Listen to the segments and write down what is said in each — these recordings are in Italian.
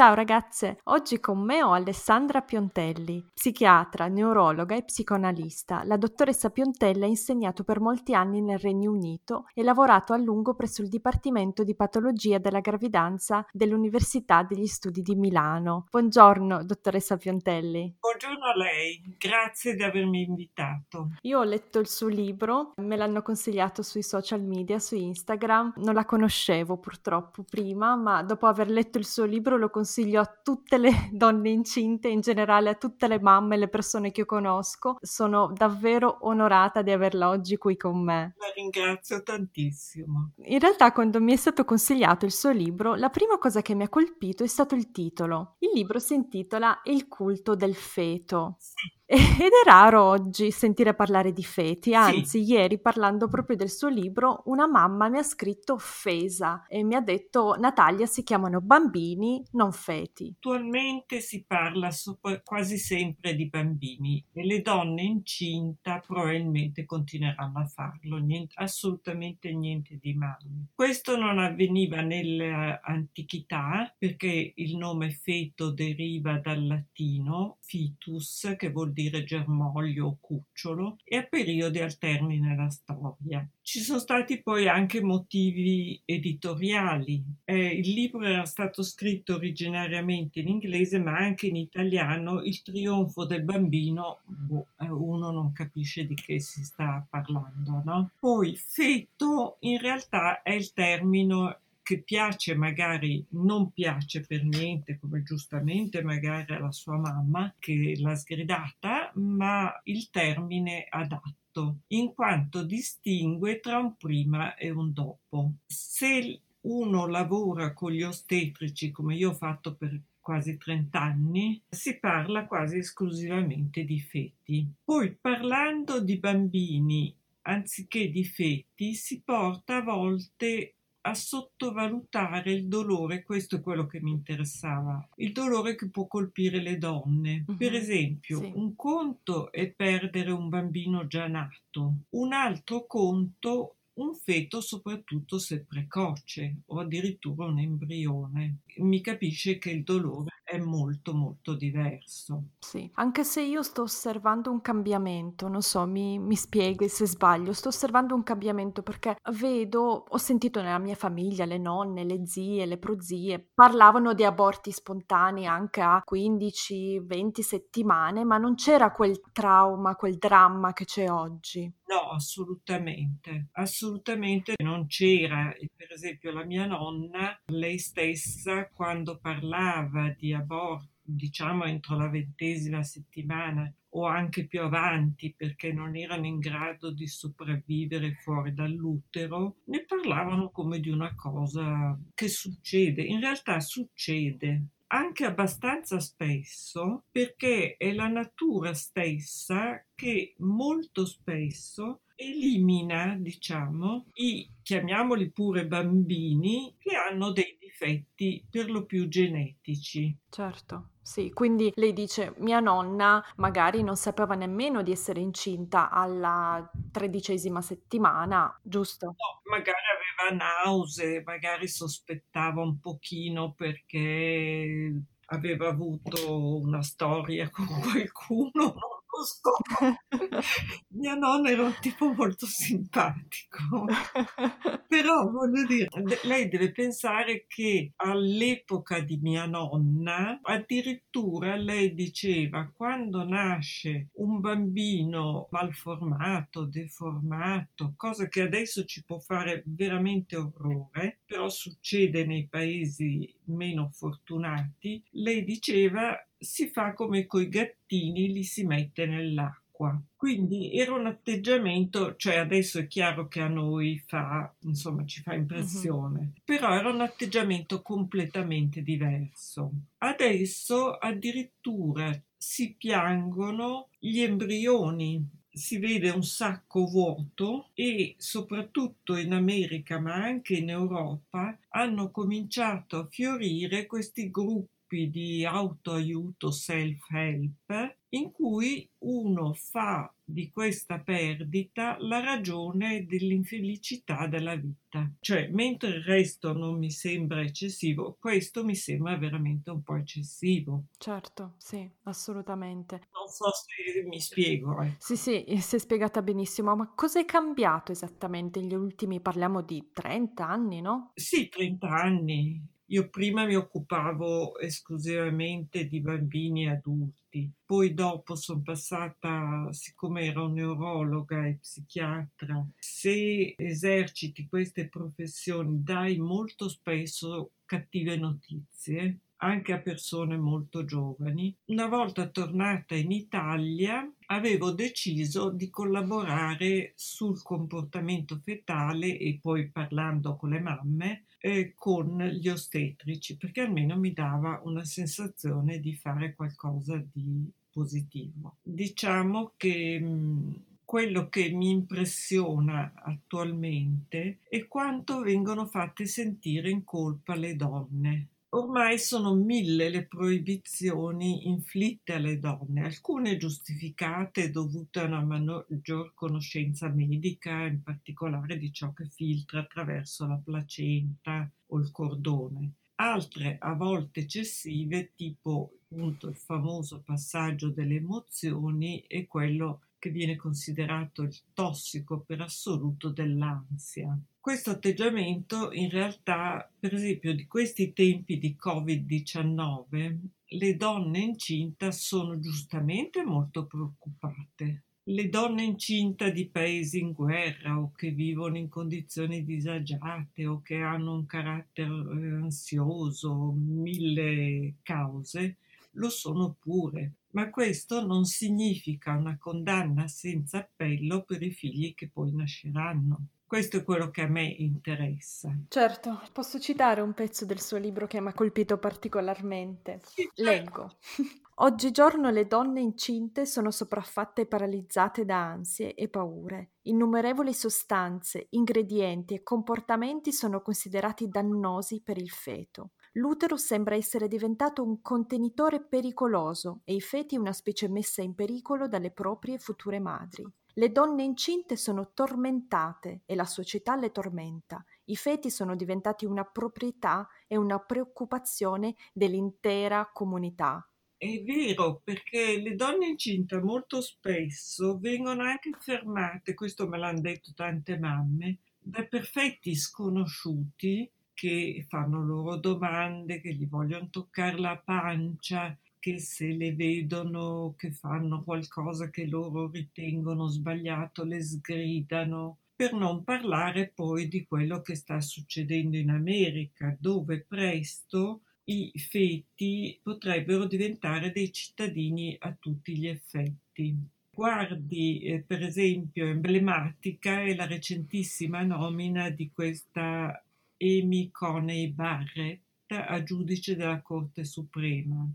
Ciao ragazze, oggi con me ho Alessandra Piontelli, psichiatra, neurologa e psicoanalista. La dottoressa Piontelli ha insegnato per molti anni nel Regno Unito e lavorato a lungo presso il Dipartimento di Patologia della Gravidanza dell'Università degli Studi di Milano. Buongiorno, dottoressa Piontelli. Buongiorno a lei, grazie di avermi invitato. Io ho letto il suo libro, me l'hanno consigliato sui social media, su Instagram. Non la conoscevo purtroppo prima, ma dopo aver letto il suo libro lo consiglio consiglio a tutte le donne incinte, in generale a tutte le mamme, le persone che io conosco. Sono davvero onorata di averla oggi qui con me. La ringrazio tantissimo. In realtà quando mi è stato consigliato il suo libro, la prima cosa che mi ha colpito è stato il titolo. Il libro si intitola Il culto del feto. Sì. Ed è raro oggi sentire parlare di feti, anzi sì. ieri parlando proprio del suo libro una mamma mi ha scritto offesa e mi ha detto Natalia si chiamano bambini, non feti. Attualmente si parla sopra, quasi sempre di bambini e le donne incinta probabilmente continueranno a farlo, niente, assolutamente niente di male. Questo non avveniva nell'antichità perché il nome feto deriva dal latino fitus che vuol dire dire germoglio o cucciolo, e a periodi alterni nella storia. Ci sono stati poi anche motivi editoriali. Eh, il libro era stato scritto originariamente in inglese, ma anche in italiano, Il trionfo del bambino, boh, eh, uno non capisce di che si sta parlando, no? Poi feto in realtà è il termine che piace magari non piace per niente, come giustamente magari alla sua mamma che l'ha sgridata, ma il termine adatto, in quanto distingue tra un prima e un dopo. Se uno lavora con gli ostetrici, come io ho fatto per quasi 30 anni, si parla quasi esclusivamente di feti. Poi parlando di bambini anziché di feti, si porta a volte a sottovalutare il dolore, questo è quello che mi interessava, il dolore che può colpire le donne. Uh-huh. Per esempio, sì. un conto è perdere un bambino già nato, un altro conto un feto soprattutto se precoce o addirittura un embrione. Mi capisce che il dolore è molto molto diverso. Sì, anche se io sto osservando un cambiamento, non so, mi, mi spieghi se sbaglio, sto osservando un cambiamento perché vedo, ho sentito nella mia famiglia, le nonne, le zie, le prozie, parlavano di aborti spontanei anche a 15-20 settimane, ma non c'era quel trauma, quel dramma che c'è oggi. No, assolutamente, assolutamente non c'era. Per esempio la mia nonna, lei stessa, quando parlava di aborto, diciamo entro la ventesima settimana o anche più avanti perché non erano in grado di sopravvivere fuori dall'utero, ne parlavano come di una cosa che succede. In realtà succede anche abbastanza spesso perché è la natura stessa che molto spesso elimina, diciamo, i chiamiamoli pure bambini che hanno dei difetti per lo più genetici. Certo, sì, quindi lei dice mia nonna magari non sapeva nemmeno di essere incinta alla tredicesima settimana, giusto? No, magari aveva nausea, magari sospettava un pochino perché aveva avuto una storia con qualcuno, giusto. Mia nonna era un tipo molto simpatico, però voglio dire, lei deve pensare che all'epoca di mia nonna, addirittura lei diceva quando nasce un bambino malformato, deformato, cosa che adesso ci può fare veramente orrore, però succede nei paesi meno fortunati, lei diceva si fa come coi gattini, li si mette nell'acqua. Quindi era un atteggiamento, cioè adesso è chiaro che a noi fa, insomma, ci fa impressione, uh-huh. però era un atteggiamento completamente diverso. Adesso addirittura si piangono gli embrioni si vede un sacco vuoto e soprattutto in America ma anche in Europa hanno cominciato a fiorire questi gruppi di autoaiuto self-help in cui uno fa di questa perdita la ragione dell'infelicità della vita. Cioè, mentre il resto non mi sembra eccessivo, questo mi sembra veramente un po' eccessivo. Certo, sì, assolutamente. Non so se mi spiego. Eh. Sì, sì, si è spiegata benissimo, ma cosa è cambiato esattamente negli ultimi, parliamo di 30 anni, no? Sì, 30 anni. Io prima mi occupavo esclusivamente di bambini e adulti, poi dopo sono passata, siccome ero neurologa e psichiatra, se eserciti queste professioni dai molto spesso cattive notizie anche a persone molto giovani. Una volta tornata in Italia avevo deciso di collaborare sul comportamento fetale e poi parlando con le mamme eh, con gli ostetrici perché almeno mi dava una sensazione di fare qualcosa di positivo. Diciamo che mh, quello che mi impressiona attualmente è quanto vengono fatte sentire in colpa le donne Ormai sono mille le proibizioni inflitte alle donne, alcune giustificate dovute a una maggior conoscenza medica, in particolare di ciò che filtra attraverso la placenta o il cordone, altre a volte eccessive, tipo appunto il famoso passaggio delle emozioni e quello che viene considerato il tossico per assoluto dell'ansia. Questo atteggiamento in realtà, per esempio, di questi tempi di Covid-19, le donne incinta sono giustamente molto preoccupate. Le donne incinta di paesi in guerra o che vivono in condizioni disagiate o che hanno un carattere eh, ansioso, mille cause, lo sono pure. Ma questo non significa una condanna senza appello per i figli che poi nasceranno. Questo è quello che a me interessa. Certo, posso citare un pezzo del suo libro che mi ha colpito particolarmente. Certo. Leggo. Oggigiorno le donne incinte sono sopraffatte e paralizzate da ansie e paure. Innumerevoli sostanze, ingredienti e comportamenti sono considerati dannosi per il feto. L'utero sembra essere diventato un contenitore pericoloso e i feti una specie messa in pericolo dalle proprie future madri. Le donne incinte sono tormentate e la società le tormenta. I feti sono diventati una proprietà e una preoccupazione dell'intera comunità. È vero, perché le donne incinte molto spesso vengono anche fermate, questo me l'hanno detto tante mamme, da perfetti sconosciuti che fanno loro domande, che gli vogliono toccare la pancia, che se le vedono che fanno qualcosa che loro ritengono sbagliato le sgridano. Per non parlare poi di quello che sta succedendo in America, dove presto i feti potrebbero diventare dei cittadini a tutti gli effetti. Guardi, eh, per esempio, emblematica è la recentissima nomina di questa Amy Coney Barrett a giudice della Corte Suprema.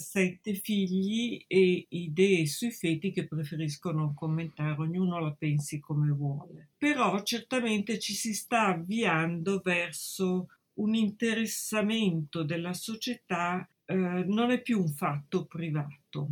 Sette figli e idee sui feti che preferiscono commentare, ognuno la pensi come vuole. Però certamente ci si sta avviando verso un interessamento della società, eh, non è più un fatto privato.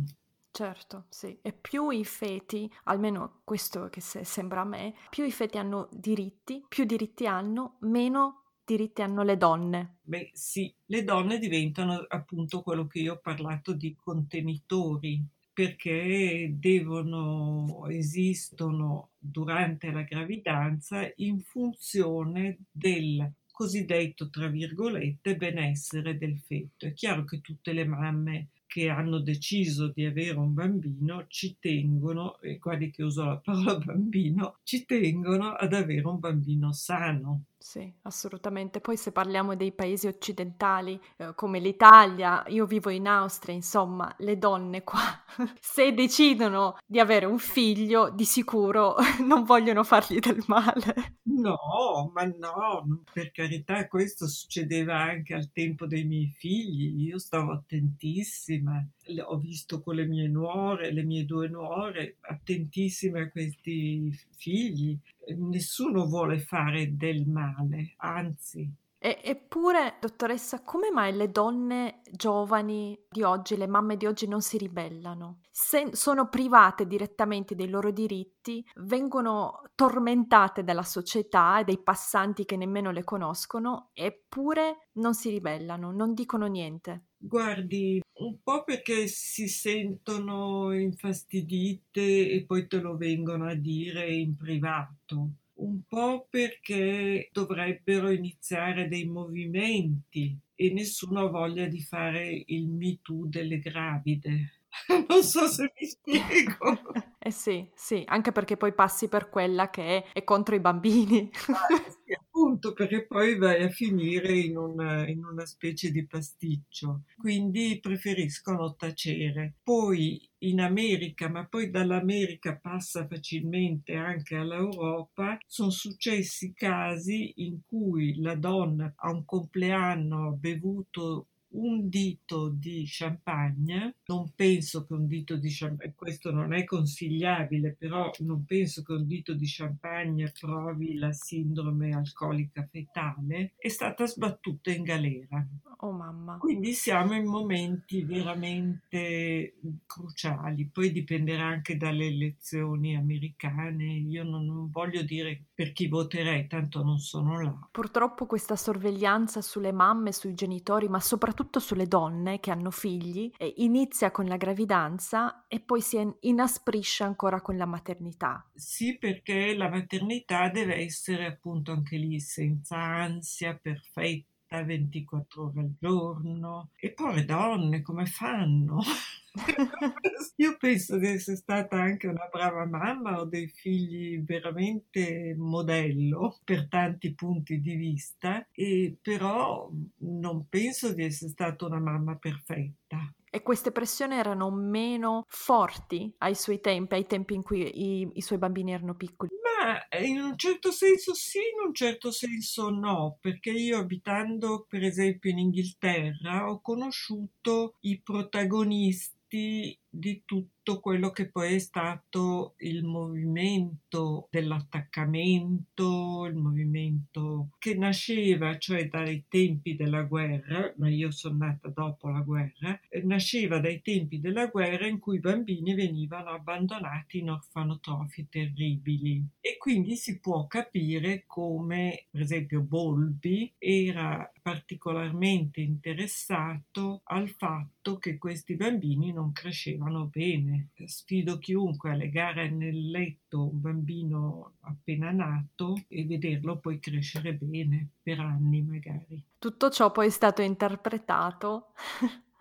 Certo, sì. E più i feti, almeno questo che se sembra a me, più i feti hanno diritti, più diritti hanno, meno diritti hanno le donne? Beh sì, le donne diventano appunto quello che io ho parlato di contenitori perché devono, esistono durante la gravidanza in funzione del cosiddetto, tra virgolette, benessere del feto. È chiaro che tutte le mamme che hanno deciso di avere un bambino ci tengono, e guardi che uso la parola bambino, ci tengono ad avere un bambino sano. Sì, assolutamente. Poi se parliamo dei paesi occidentali eh, come l'Italia, io vivo in Austria, insomma, le donne qua, se decidono di avere un figlio, di sicuro non vogliono fargli del male. No, ma no, per carità, questo succedeva anche al tempo dei miei figli, io stavo attentissima. Ho visto con le mie nuore, le mie due nuore, attentissime a questi figli. Nessuno vuole fare del male, anzi e, eppure, dottoressa, come mai le donne giovani di oggi, le mamme di oggi non si ribellano? Se sono private direttamente dei loro diritti, vengono tormentate dalla società e dai passanti che nemmeno le conoscono, eppure non si ribellano, non dicono niente. Guardi, un po' perché si sentono infastidite e poi te lo vengono a dire in privato un po' perché dovrebbero iniziare dei movimenti e nessuno ha voglia di fare il Me Too delle gravide. non so se mi spiego. eh sì, sì, anche perché poi passi per quella che è, è contro i bambini. ah, sì, appunto, perché poi vai a finire in una, in una specie di pasticcio. Quindi preferiscono tacere. Poi in America, ma poi dall'America passa facilmente anche all'Europa, sono successi casi in cui la donna a un compleanno ha bevuto un dito di champagne, non penso che un dito di champagne, questo non è consigliabile, però non penso che un dito di champagne provi la sindrome alcolica fetale, è stata sbattuta in galera. Oh mamma. Quindi siamo in momenti veramente cruciali, poi dipenderà anche dalle elezioni americane, io non, non voglio dire per chi voterei, tanto non sono là. Purtroppo questa sorveglianza sulle mamme, sui genitori, ma soprattutto soprattutto sulle donne che hanno figli, inizia con la gravidanza e poi si inasprisce ancora con la maternità. Sì, perché la maternità deve essere appunto anche lì senza ansia, perfetta 24 ore al giorno. E poi le donne come fanno? Io penso di essere stata anche una brava mamma, ho dei figli veramente modello per tanti punti di vista, e però non penso di essere stata una mamma perfetta. E queste pressioni erano meno forti ai suoi tempi, ai tempi in cui i, i suoi bambini erano piccoli? Ma in un certo senso sì, in un certo senso no, perché io abitando per esempio in Inghilterra ho conosciuto i protagonisti di, di tutto quello che poi è stato il movimento dell'attaccamento, il movimento che nasceva, cioè dai tempi della guerra, ma io sono nata dopo la guerra, nasceva dai tempi della guerra in cui i bambini venivano abbandonati in orfanotrofi terribili. E quindi si può capire come, per esempio, Bolby era particolarmente interessato al fatto che questi bambini non crescevano bene. Sfido chiunque a legare nel letto un bambino appena nato e vederlo poi crescere bene per anni magari. Tutto ciò poi è stato interpretato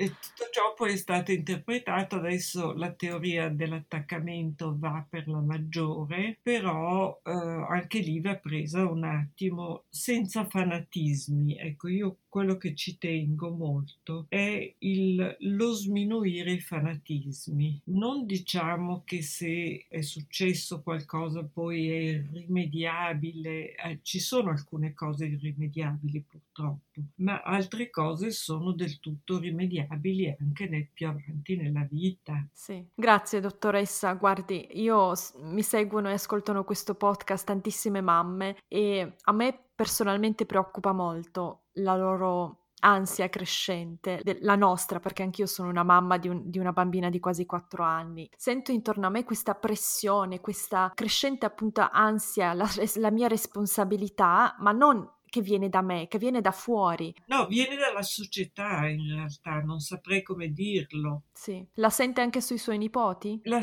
e tutto ciò poi è stato interpretato, adesso la teoria dell'attaccamento va per la maggiore, però eh, anche lì va presa un attimo senza fanatismi. Ecco, io quello che ci tengo molto è il, lo sminuire i fanatismi. Non diciamo che se è successo qualcosa poi è irrimediabile, eh, ci sono alcune cose irrimediabili purtroppo, ma altre cose sono del tutto rimediabili anche nel più avanti nella vita. Sì, grazie dottoressa. Guardi, io mi seguono e ascoltano questo podcast tantissime mamme e a me personalmente preoccupa molto la loro ansia crescente, la nostra, perché anch'io sono una mamma di, un, di, una bambina di quasi quattro anni. Sento intorno a me questa pressione, questa crescente appunto ansia, la, la mia responsabilità, ma non che viene da me, che viene da fuori. No, viene dalla società in realtà, non saprei come dirlo. Sì, la sente anche sui suoi nipoti? La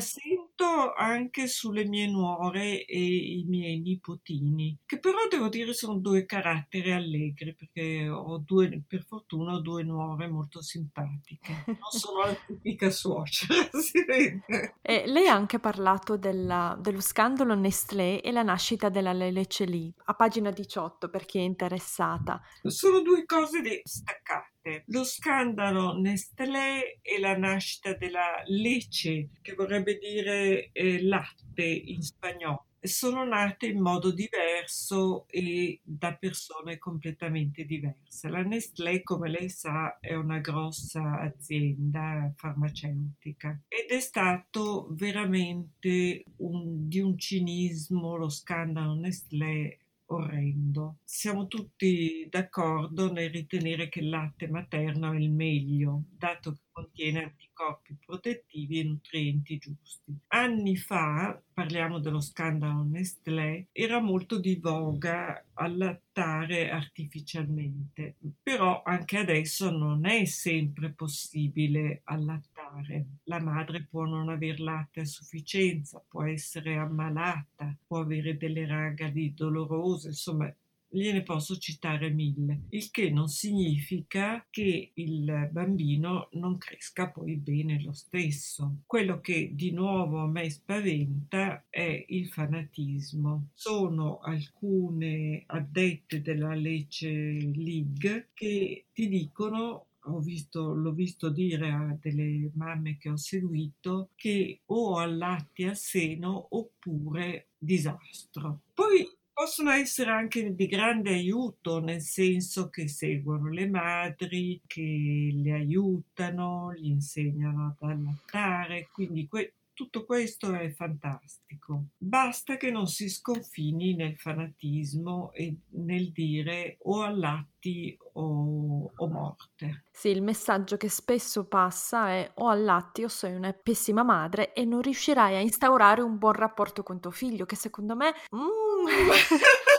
sento anche sulle mie nuore e i miei nipotini, che però devo dire sono due caratteri allegri, perché ho due, per fortuna ho due nuore molto simpatiche. Non sono la tipica suocera, si vede. E lei ha anche parlato della, dello scandalo Nestlé e la nascita della Lele Celi, a pagina 18, per chi è interessata. Sono due cose staccate. Lo scandalo Nestlé e la nascita della Lecce, che vorrebbe dire eh, latte in spagnolo sono nate in modo diverso e da persone completamente diverse. La Nestlé, come lei sa, è una grossa azienda farmaceutica ed è stato veramente un, di un cinismo lo scandalo Nestlé orrendo. Siamo tutti d'accordo nel ritenere che il latte materno è il meglio, dato che contiene anticorpi protettivi e nutrienti giusti. Anni fa, parliamo dello scandalo Nestlé, era molto di voga allattare artificialmente, però anche adesso non è sempre possibile allattare. La madre può non aver latte a sufficienza, può essere ammalata, può avere delle ragadi dolorose, insomma gliene posso citare mille, il che non significa che il bambino non cresca poi bene lo stesso. Quello che di nuovo a me spaventa è il fanatismo. Sono alcune addette della Lecce League che ti dicono ho visto, l'ho visto dire a delle mamme che ho seguito che o allatti al seno oppure disastro. Poi possono essere anche di grande aiuto, nel senso che seguono le madri, che le aiutano, gli insegnano ad allattare, quindi que- tutto questo è fantastico. Basta che non si sconfini nel fanatismo e nel dire o allatti o, o morte. Sì, il messaggio che spesso passa è o allatti o sei una pessima madre e non riuscirai a instaurare un buon rapporto con tuo figlio, che secondo me... Mm.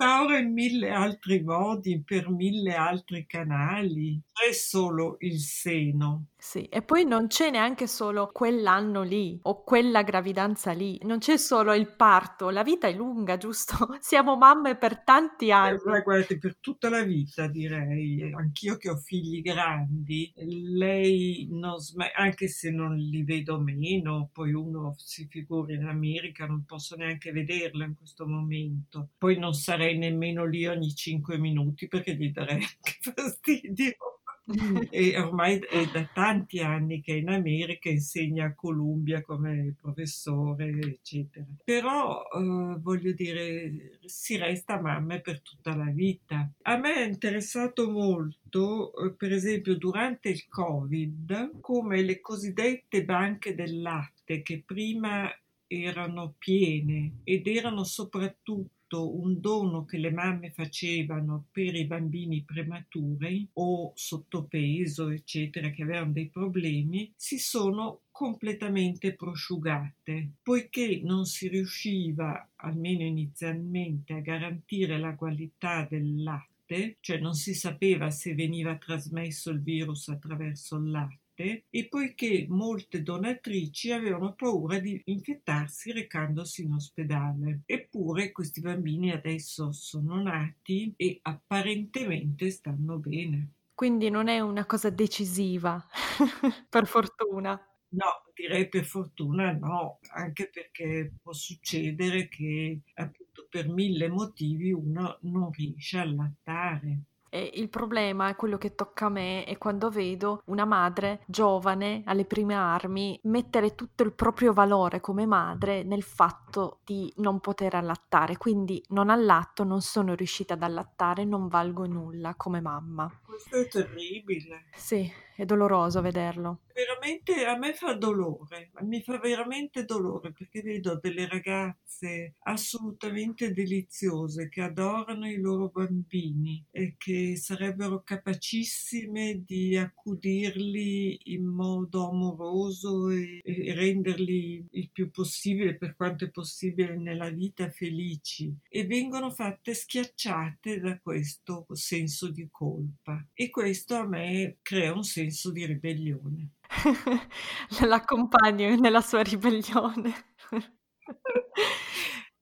In mille altri modi, per mille altri canali. È solo il seno. Sì, e poi non c'è neanche solo quell'anno lì o quella gravidanza lì, non c'è solo il parto, la vita è lunga, giusto? Siamo mamme per tanti anni. Eh, guardi, per tutta la vita direi, anch'io che ho figli grandi, lei non sm- anche se non li vedo meno, poi uno si figura in America, non posso neanche vederlo in questo momento, poi non sarei nemmeno lì ogni cinque minuti perché gli darei anche fastidio. e ormai è da tanti anni che è in America, insegna a Columbia come professore, eccetera. Però eh, voglio dire, si resta mamme per tutta la vita. A me è interessato molto, eh, per esempio, durante il Covid, come le cosiddette banche del latte che prima erano piene ed erano soprattutto un dono che le mamme facevano per i bambini prematuri o sottopeso, eccetera, che avevano dei problemi, si sono completamente prosciugate, poiché non si riusciva, almeno inizialmente, a garantire la qualità del latte, cioè non si sapeva se veniva trasmesso il virus attraverso il latte morte e poiché molte donatrici avevano paura di infettarsi recandosi in ospedale. Eppure questi bambini adesso sono nati e apparentemente stanno bene. Quindi non è una cosa decisiva, per fortuna. No, direi per fortuna no, anche perché può succedere che appunto per mille motivi uno non riesce a allattare. E il problema è quello che tocca a me è quando vedo una madre giovane alle prime armi mettere tutto il proprio valore come madre nel fatto di non poter allattare. Quindi non allatto, non sono riuscita ad allattare, non valgo nulla come mamma. Questo è terribile. Sì, è doloroso vederlo. Veramente a me fa dolore, mi fa veramente dolore perché vedo delle ragazze assolutamente deliziose che adorano i loro bambini e che sarebbero capacissime di accudirli in modo amoroso e, e renderli il più possibile, per quanto è possibile nella vita, felici e vengono fatte schiacciate da questo senso di colpa e questo a me crea un senso di ribellione. L'accompagno nella sua ribellione.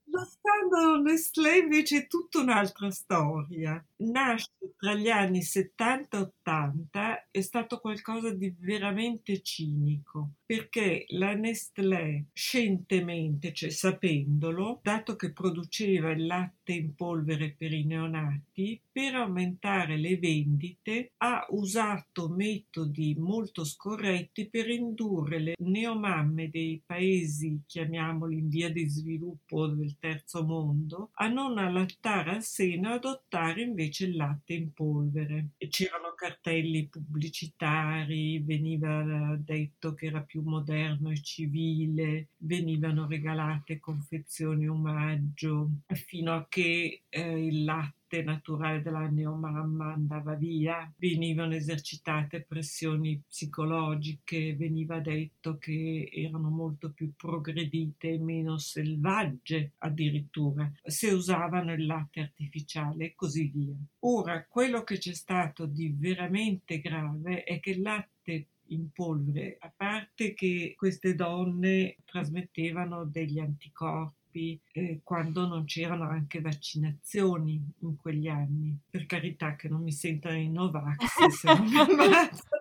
Lo scandalo Nestlé invece è tutta un'altra storia. Nasce tra gli anni 70 e 80 è stato qualcosa di veramente cinico, perché la Nestlé scientemente, cioè sapendolo, dato che produceva il latte in polvere per i neonati, per aumentare le vendite ha usato metodi molto scorretti per indurre le neomamme dei paesi, chiamiamoli in via di sviluppo del terzo mondo, a non allattare al seno e adottare invece il latte in polvere. C'erano cartelli pubblicitari, veniva detto che era più moderno e civile, venivano regalate confezioni omaggio, fino a che eh, il latte latte naturale della neomamma andava via, venivano esercitate pressioni psicologiche, veniva detto che erano molto più progredite e meno selvagge addirittura, se usavano il latte artificiale e così via. Ora, quello che c'è stato di veramente grave è che il latte in polvere, a parte che queste donne trasmettevano degli anticorpi tempi eh, quando non c'erano anche vaccinazioni in quegli anni. Per carità che non mi sentano i Novax se non mi ammazzano ma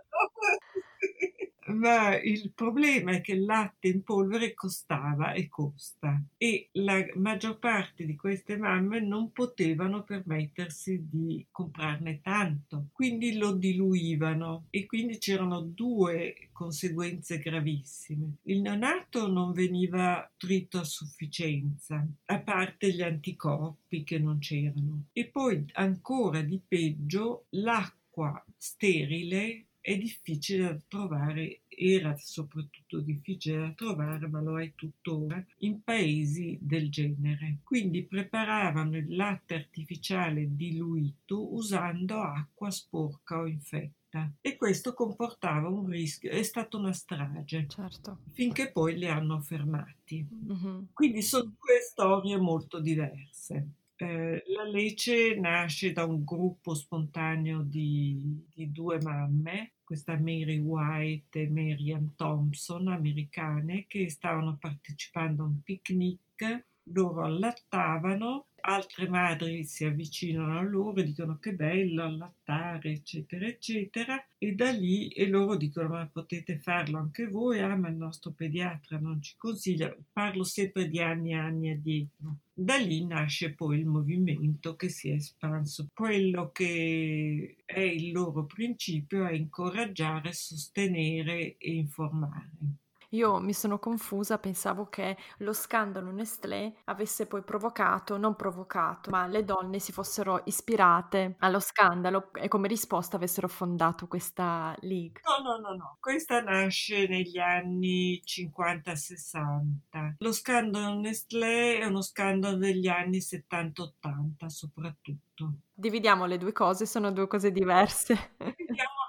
il problema è che il latte in polvere costava e costa e la maggior parte di queste mamme non potevano permettersi di comprarne tanto, quindi lo diluivano e quindi c'erano due conseguenze gravissime. Il neonato non veniva trito a sufficienza, a parte gli anticorpi che non c'erano. E poi ancora di peggio l'acqua sterile è difficile da trovare, era soprattutto difficile da trovare, ma lo è tuttora, in paesi del genere. Quindi preparavano il latte artificiale diluito usando acqua sporca o infetta e questo comportava un rischio, è stata una strage. Certo. Finché poi li hanno fermati. Mm-hmm. Quindi sono due storie molto diverse. Eh, la Lecce nasce da un gruppo spontaneo di, di, due mamme, questa Mary White e Marian Thompson, americane, che stavano partecipando a un picnic. Loro allattavano altre madri si avvicinano a loro e dicono che bello allattare, eccetera, eccetera, e da lì e loro dicono ma potete farlo anche voi, ah ma il nostro pediatra non ci consiglia, parlo sempre di anni e anni addietro. Da lì nasce poi il movimento che si è espanso. Quello che è il loro principio è incoraggiare, sostenere e informare. Io mi sono confusa, pensavo che lo scandalo Nestlé avesse poi provocato, non provocato, ma le donne si fossero ispirate allo scandalo e come risposta avessero fondato questa league. No, no, no, no. Questa nasce negli anni 50-60. Lo scandalo Nestlé è uno scandalo degli anni 70-80 soprattutto. Dividiamo le due cose, sono due cose diverse. Dividiamo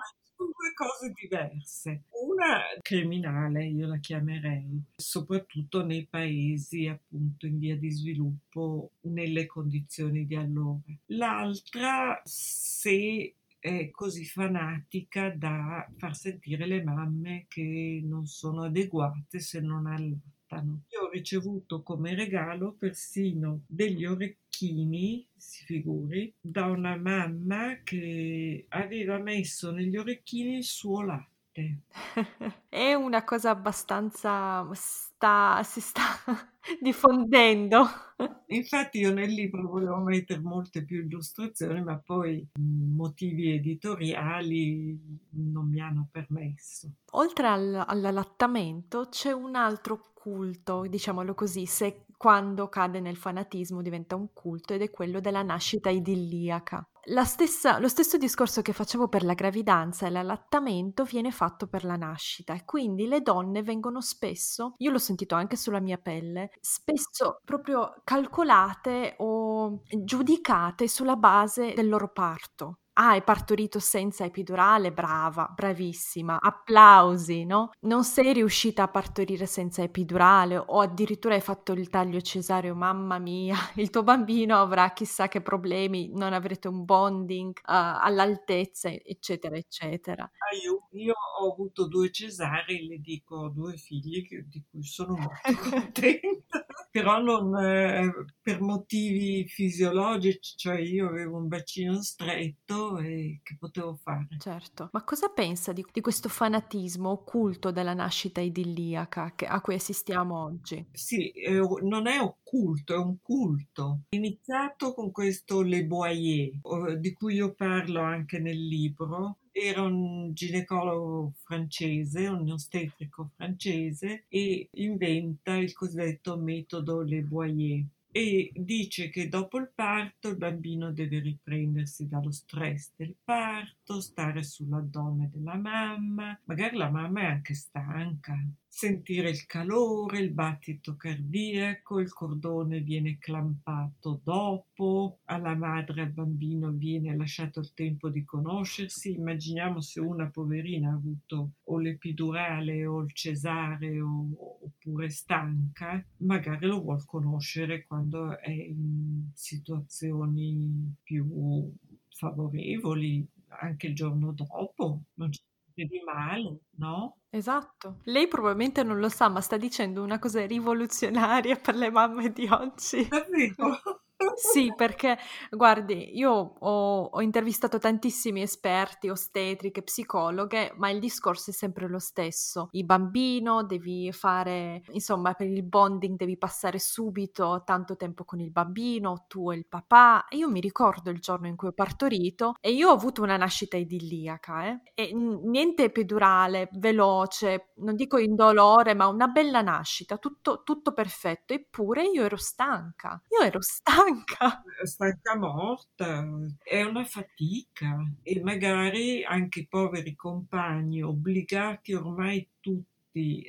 due cose diverse. Una criminale, io la chiamerei, soprattutto nei paesi appunto in via di sviluppo, nelle condizioni di allora. L'altra, se è così fanatica da far sentire le mamme che non sono adeguate se non allattano. Io ho ricevuto come regalo persino degli orecchini si figuri, da una mamma che aveva messo negli orecchini il suo latte. È una cosa abbastanza sta, si sta diffondendo. Infatti io nel libro volevo mettere molte più illustrazioni, ma poi motivi editoriali non mi hanno permesso. Oltre al, all'allattamento c'è un altro culto, diciamolo così, se quando cade nel fanatismo diventa un culto ed è quello della nascita idilliaca. Stessa, lo stesso discorso che facevo per la gravidanza e l'allattamento viene fatto per la nascita e quindi le donne vengono spesso, io l'ho sentito anche sulla mia pelle, spesso proprio calcolate o giudicate sulla base del loro parto. Ah, hai partorito senza epidurale? Brava, bravissima, applausi, no? Non sei riuscita a partorire senza epidurale o addirittura hai fatto il taglio cesareo, mamma mia, il tuo bambino avrà chissà che problemi, non avrete un bonding uh, all'altezza, eccetera, eccetera. Ah, io, io, ho avuto due cesarei, le dico due figli di cui sono molto contenta però non eh, per motivi fisiologici, cioè io avevo un bacino stretto e che potevo fare. Certo, ma cosa pensa di, di questo fanatismo occulto della nascita idilliaca che, a cui assistiamo oggi? Sì, è, non è occulto, è un culto. Iniziato con questo Le Boyer, di cui io parlo anche nel libro, era un ginecologo francese, un ostetrico francese e inventa il cosiddetto metodo Le Boyer. E dice che dopo il parto il bambino deve riprendersi dallo stress del parto, stare sull'addome della mamma, magari la mamma è anche stanca, sentire il calore, il battito cardiaco, il cordone viene clampato dopo, alla madre al bambino viene lasciato il tempo di conoscersi. Immaginiamo se una poverina ha avuto o l'epidurale o il cesareo oppure stanca, magari lo vuol conoscere quando è in situazioni più favorevoli, anche il giorno dopo. Non c'è di male, no? Esatto. Lei probabilmente non lo sa, ma sta dicendo una cosa rivoluzionaria per le mamme di oggi. Davvero? Sì, perché guardi, io ho, ho intervistato tantissimi esperti, ostetriche, psicologhe, ma il discorso è sempre lo stesso. Il bambino devi fare, insomma, per il bonding devi passare subito tanto tempo con il bambino, tu e il papà. io mi ricordo il giorno in cui ho partorito e io ho avuto una nascita idilliaca, eh? E niente epidurale, veloce, non dico indolore, ma una bella nascita, tutto, tutto perfetto. Eppure io ero stanca, io ero stanca stanca. Stanca morta, è una fatica e magari anche i poveri compagni obbligati ormai tutti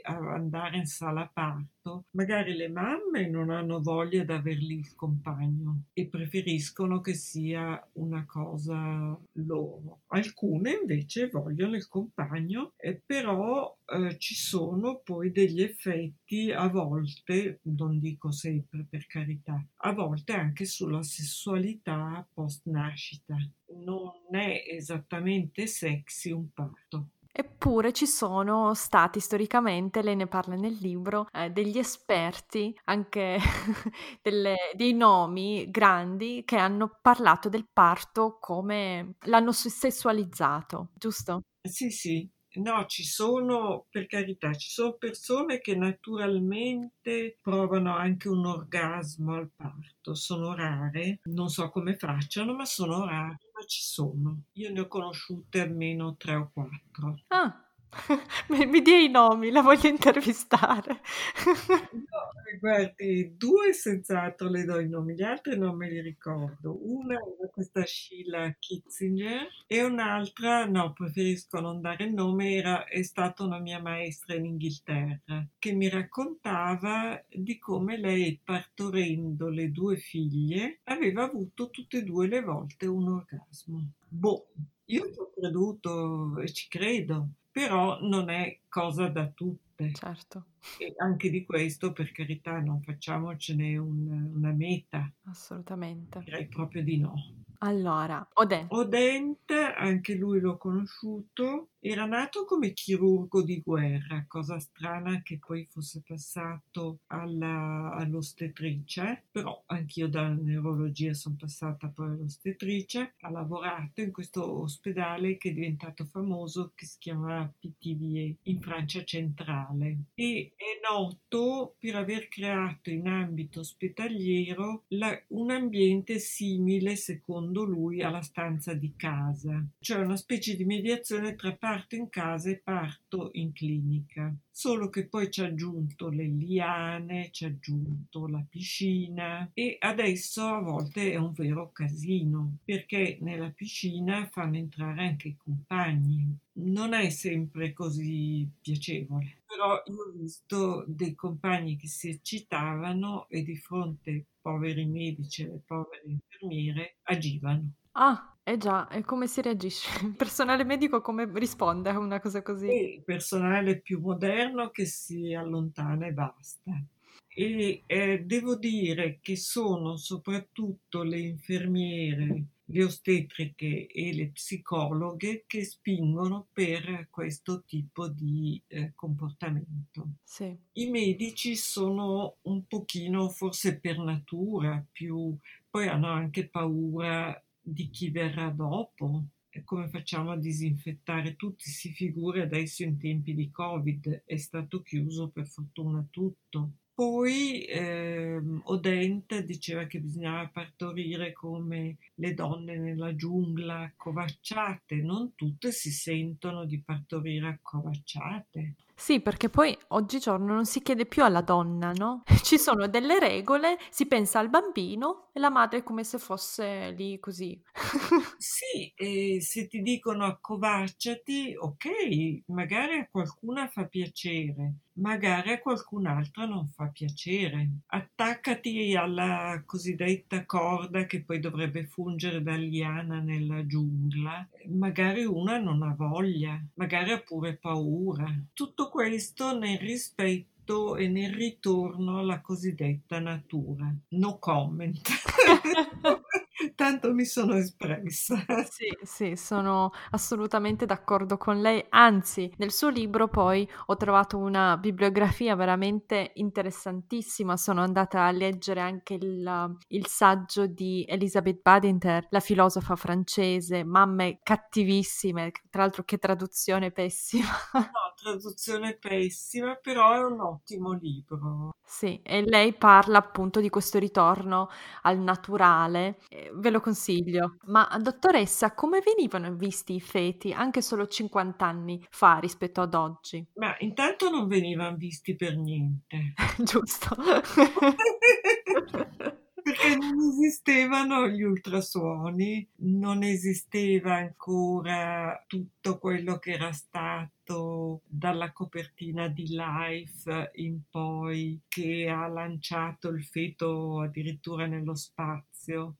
a andare in sala parto, magari le mamme non hanno voglia di aver lì il compagno e preferiscono che sia una cosa loro. Alcune invece vogliono il compagno, e però eh, ci sono poi degli effetti a volte, non dico sempre per carità, a volte anche sulla sessualità post nascita. Non è esattamente sexy un parto. Eppure ci sono stati storicamente, lei ne parla nel libro, eh, degli esperti, anche delle, dei nomi grandi che hanno parlato del parto come l'hanno sessualizzato, giusto? Sì, sì, No, ci sono, per carità, ci sono persone che naturalmente provano anche un orgasmo al parto, sono rare, non so come facciano, ma sono rare, ma ci sono. Io ne ho conosciute almeno tre o quattro. Ah, mi dia i nomi, la voglio intervistare. no, guardi, due senz'altro le do i nomi, gli altri non me li ricordo. Una era questa Sheila Kitzinger e un'altra, no, preferisco non dare il nome, era, è stata una mia maestra in Inghilterra che mi raccontava di come lei, partorendo le due figlie, aveva avuto tutte e due le volte un orgasmo. Boh, io ci ho creduto e ci credo, però non è cosa da tutte. Certo. E anche di questo, per carità, non facciamocene un, una meta. Assolutamente. Direi proprio di no. Allora, Odent. Odent, anche lui l'ho conosciuto, era nato come chirurgo di guerra, cosa strana che poi fosse passato alla, all'ostetrice, però anch'io dalla neurologia sono passata poi all'ostetrice, ha lavorato in questo ospedale che è diventato famoso, che si chiama PTVE, in Francia centrale, e è noto per aver creato in ambito ospedaliero la, un ambiente simile, secondo lui, alla stanza di casa, cioè una specie di mediazione tra parto in casa e parto in clinica. Solo che poi ci ha aggiunto le liane, ci ha aggiunto la piscina e adesso a volte è un vero casino perché nella piscina fanno entrare anche i compagni. Non è sempre così piacevole, però io ho visto dei compagni che si eccitavano e di fronte ai poveri medici e alle povere infermiere agivano. Ah, eh già, e come si reagisce? Il personale medico come risponde a una cosa così? Il personale più moderno che si allontana e basta. E eh, devo dire che sono soprattutto le infermiere le ostetriche e le psicologhe che spingono per questo tipo di eh, comportamento. Sì. I medici sono un pochino, forse per natura, più poi hanno anche paura di chi verrà dopo. Come facciamo a disinfettare tutti? Si figuri adesso in tempi di Covid, è stato chiuso per fortuna tutto. Poi ehm, Odent diceva che bisognava partorire come le donne nella giungla accovacciate, non tutte si sentono di partorire accovacciate. Sì, perché poi oggigiorno non si chiede più alla donna, no? Ci sono delle regole, si pensa al bambino e la madre come se fosse lì così. Sì, e se ti dicono accovacciati, ok, magari a qualcuna fa piacere, magari a qualcun'altra non fa piacere. Attaccati alla cosiddetta corda che poi dovrebbe fungere da liana nella giungla. Magari una non ha voglia, magari ha pure paura. Tutto questo nel rispetto e nel ritorno alla cosiddetta natura. No comment. Tanto mi sono espressa. Sì, sì, sono assolutamente d'accordo con lei. Anzi, nel suo libro poi ho trovato una bibliografia veramente interessantissima. Sono andata a leggere anche il, il saggio di Elizabeth Badinter, la filosofa francese, Mamme cattivissime, tra l'altro che traduzione pessima. No, traduzione pessima, però è un ottimo libro. Sì, e lei parla appunto di questo ritorno al naturale. Eh, ve lo consiglio. Ma dottoressa, come venivano visti i feti anche solo 50 anni fa rispetto ad oggi? Ma intanto non venivano visti per niente. Giusto. perché non esistevano gli ultrasuoni, non esisteva ancora tutto quello che era stato dalla copertina di Life in poi, che ha lanciato il feto addirittura nello spazio.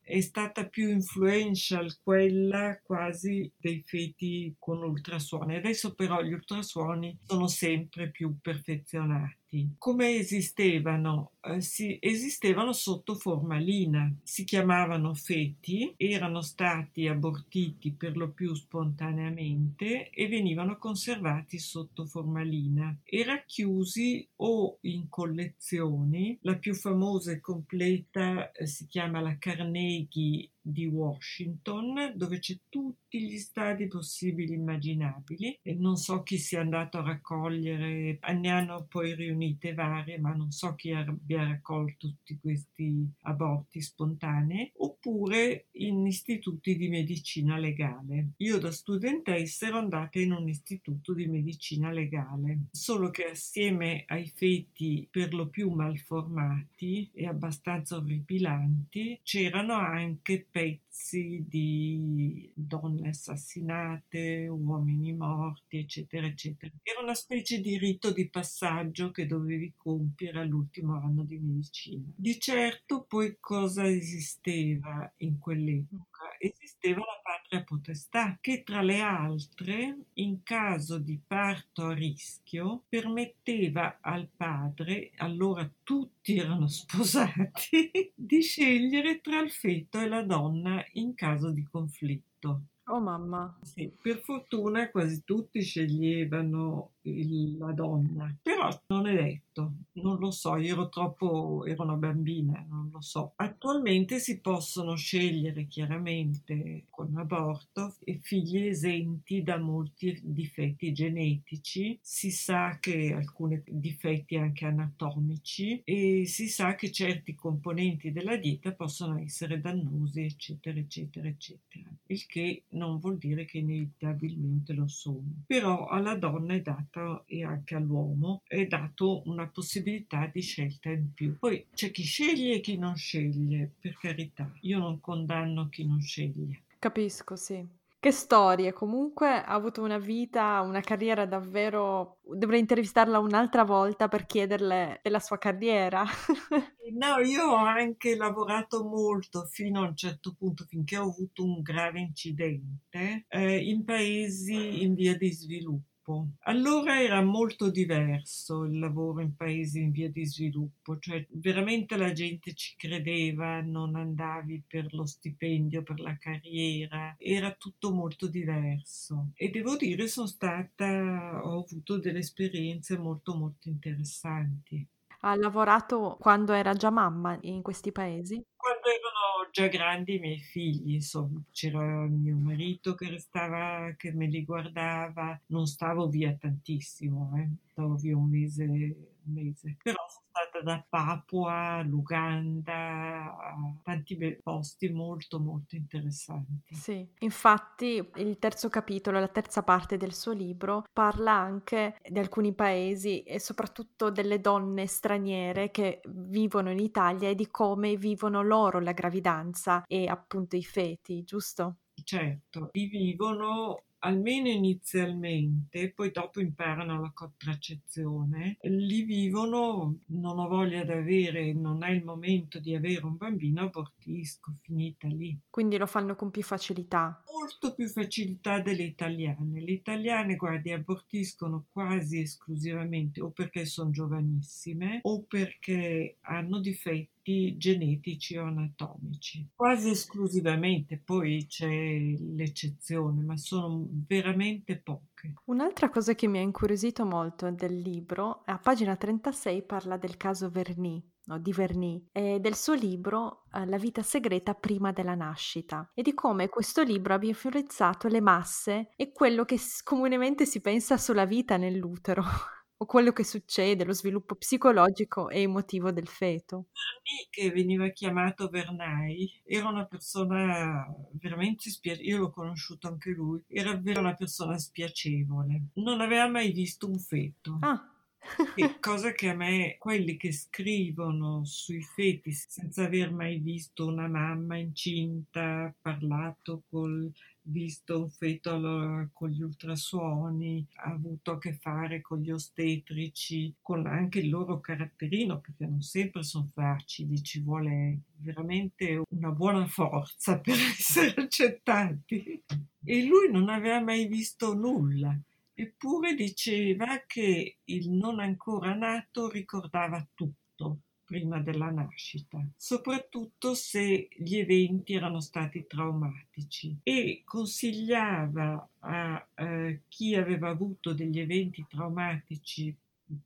È stata più influential quella quasi dei feti con ultrasuoni. Adesso però gli ultrasuoni sono sempre più perfezionati feti. Come esistevano? Eh, si, esistevano sotto formalina, si chiamavano feti, erano stati abortiti per lo più spontaneamente e venivano conservati sotto formalina e racchiusi o in collezioni. La più famosa e completa eh, si chiama la Carnegie di Washington, dove c'è tutti gli stadi possibili e immaginabili e non so chi sia andato a raccogliere, ne hanno poi riunite varie, ma non so chi abbia raccolto tutti questi aborti spontanei, oppure in istituti di medicina legale. Io da studentessa ero andata in un istituto di medicina legale, solo che assieme ai feti per lo più malformati e abbastanza orripilanti c'erano anche pezzi di donne assassinate, uomini morti, eccetera, eccetera. Era una specie di rito di passaggio che dovevi compiere all'ultimo anno di medicina. Di certo poi cosa esisteva in quell'epoca? Esisteva la patria potestà che tra le altre, in caso di parto a rischio, permetteva al padre, allora tutti erano sposati, di scegliere tra il feto e la donna donna in caso di conflitto. Oh mamma. Sì, per fortuna quasi tutti sceglievano il, la donna, però non è detto, non lo so, io ero troppo, ero una bambina, non lo so. Attualmente si possono scegliere chiaramente con aborto figli esenti da molti difetti genetici, si sa che alcuni difetti anche anatomici e si sa che certi componenti della dieta possono essere dannosi, eccetera, eccetera, eccetera. Il che non vuol dire che inevitabilmente lo sono. Però alla donna è data data e anche all'uomo è dato una possibilità di scelta in più. Poi c'è chi sceglie e chi non sceglie, per carità, io non condanno chi non sceglie. Capisco, sì. Che storie, comunque ha avuto una vita, una carriera davvero... Dovrei intervistarla un'altra volta per chiederle della sua carriera. no, io ho anche lavorato molto fino a un certo punto, finché ho avuto un grave incidente, eh, in paesi in via di sviluppo dopo. Allora era molto diverso il lavoro in paesi in via di sviluppo, cioè veramente la gente ci credeva, non andavi per lo stipendio, per la carriera, era tutto molto diverso. E devo dire, sono stata, ho avuto delle esperienze molto molto interessanti. Ha lavorato quando era già mamma in questi paesi? Quando erano già grandi i miei figli, insomma, c'era mio marito che restava, che me li guardava, non stavo via tantissimo, eh. stavo via un mese, mese. però sono stata da Papua all'Uganda, a tanti posti molto molto interessanti. Sì, infatti il terzo capitolo, la terza parte del suo libro parla anche di alcuni paesi e soprattutto delle donne straniere che vivono in Italia e di come vivono loro la gravidanza e appunto i feti, giusto? Certo, li vivono almeno inizialmente, poi dopo imparano la contraccezione, li vivono, non ho voglia di avere, non è il momento di avere un bambino, abortisco, finita lì. Quindi lo fanno con più facilità. Molto più facilità delle italiane. Le italiane, guardi, abortiscono quasi esclusivamente o perché sono giovanissime o perché hanno difetti genetici o anatomici. Quasi esclusivamente, poi c'è l'eccezione, ma sono veramente poche. Un'altra cosa che mi ha incuriosito molto del libro, a pagina 36 parla del caso Verny, no, di Verny, e del suo libro eh, La vita segreta prima della nascita e di come questo libro abbia influenzato le masse e quello che comunemente si pensa sulla vita nell'utero o quello che succede, lo sviluppo psicologico e emotivo del feto. Verni, che veniva chiamato Vernai, era una persona veramente spiacevole, io l'ho conosciuto anche lui, era vera una persona spiacevole, non aveva mai visto un feto. Ah. cosa che a me, quelli che scrivono sui feti senza aver mai visto una mamma incinta, parlato col visto un feto con gli ultrasuoni, ha avuto a che fare con gli ostetrici, con anche il loro caratterino, perché non sempre sono facili, ci vuole veramente una buona forza per essere accettati. E lui non aveva mai visto nulla. Eppure diceva che il non ancora nato ricordava tutto prima della nascita, soprattutto se gli eventi erano stati traumatici e consigliava a eh, chi aveva avuto degli eventi traumatici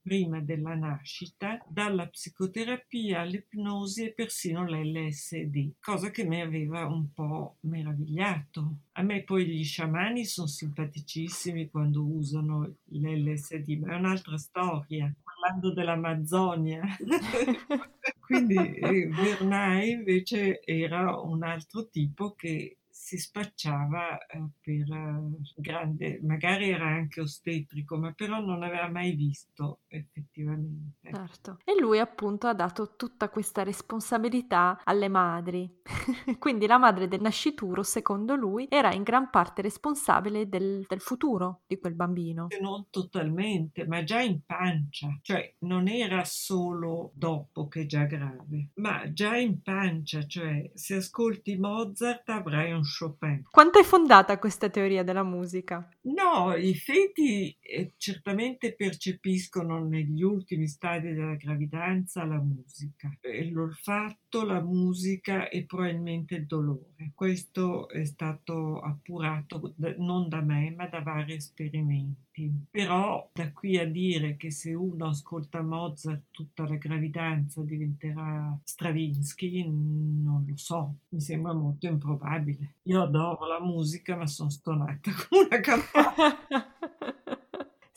prima della nascita, dalla psicoterapia all'ipnosi e persino l'LSD, cosa che mi aveva un po' meravigliato. A me poi gli sciamani sono simpaticissimi quando usano l'LSD, ma è un'altra storia parlando dell'Amazzonia. Quindi eh, Vernai invece era un altro tipo che si spacciava eh, per eh, grande, magari era anche ostetrico, ma però non aveva mai visto effettivamente. Certo. E lui appunto ha dato tutta questa responsabilità alle madri. Quindi la madre del nascituro, secondo lui, era in gran parte responsabile del, del futuro di quel bambino. Non totalmente, ma già in pancia, cioè non era solo dopo che è già grave, ma già in pancia, cioè se ascolti Mozart avrai un Chopin. Quanto è fondata questa teoria della musica? No, i feti eh, certamente percepiscono negli ultimi stadi della gravidanza la musica, eh, l'olfatto, la musica e probabilmente il dolore. Questo è stato appurato da, non da me, ma da vari esperimenti. Però da qui a dire che se uno ascolta Mozart tutta la gravidanza diventerà Stravinsky, non lo so, mi sembra molto improbabile. Io adoro la musica, ma sono stonata come una campana.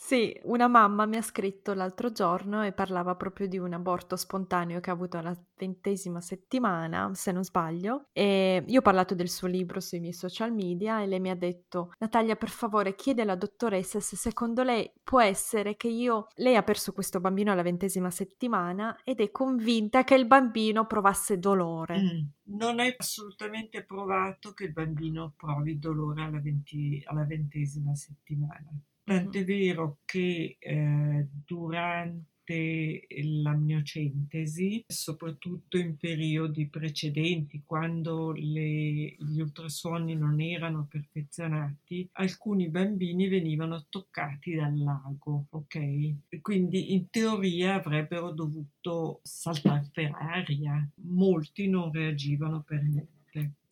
Sì, una mamma mi ha scritto l'altro giorno e parlava proprio di un aborto spontaneo che ha avuto alla ventesima settimana, se non sbaglio, e io ho parlato del suo libro sui miei social media e lei mi ha detto Natalia per favore chiede alla dottoressa se secondo lei può essere che io, lei ha perso questo bambino alla ventesima settimana ed è convinta che il bambino provasse dolore. Mm. Non è assolutamente provato che il bambino provi dolore alla, venti, alla ventesima settimana. Tant'è vero che eh, durante l'amniocentesi, soprattutto in periodi precedenti, quando le, gli ultrasuoni non erano perfezionati, alcuni bambini venivano toccati dal lago, ok? Quindi in teoria avrebbero dovuto saltare per aria. Molti non reagivano per niente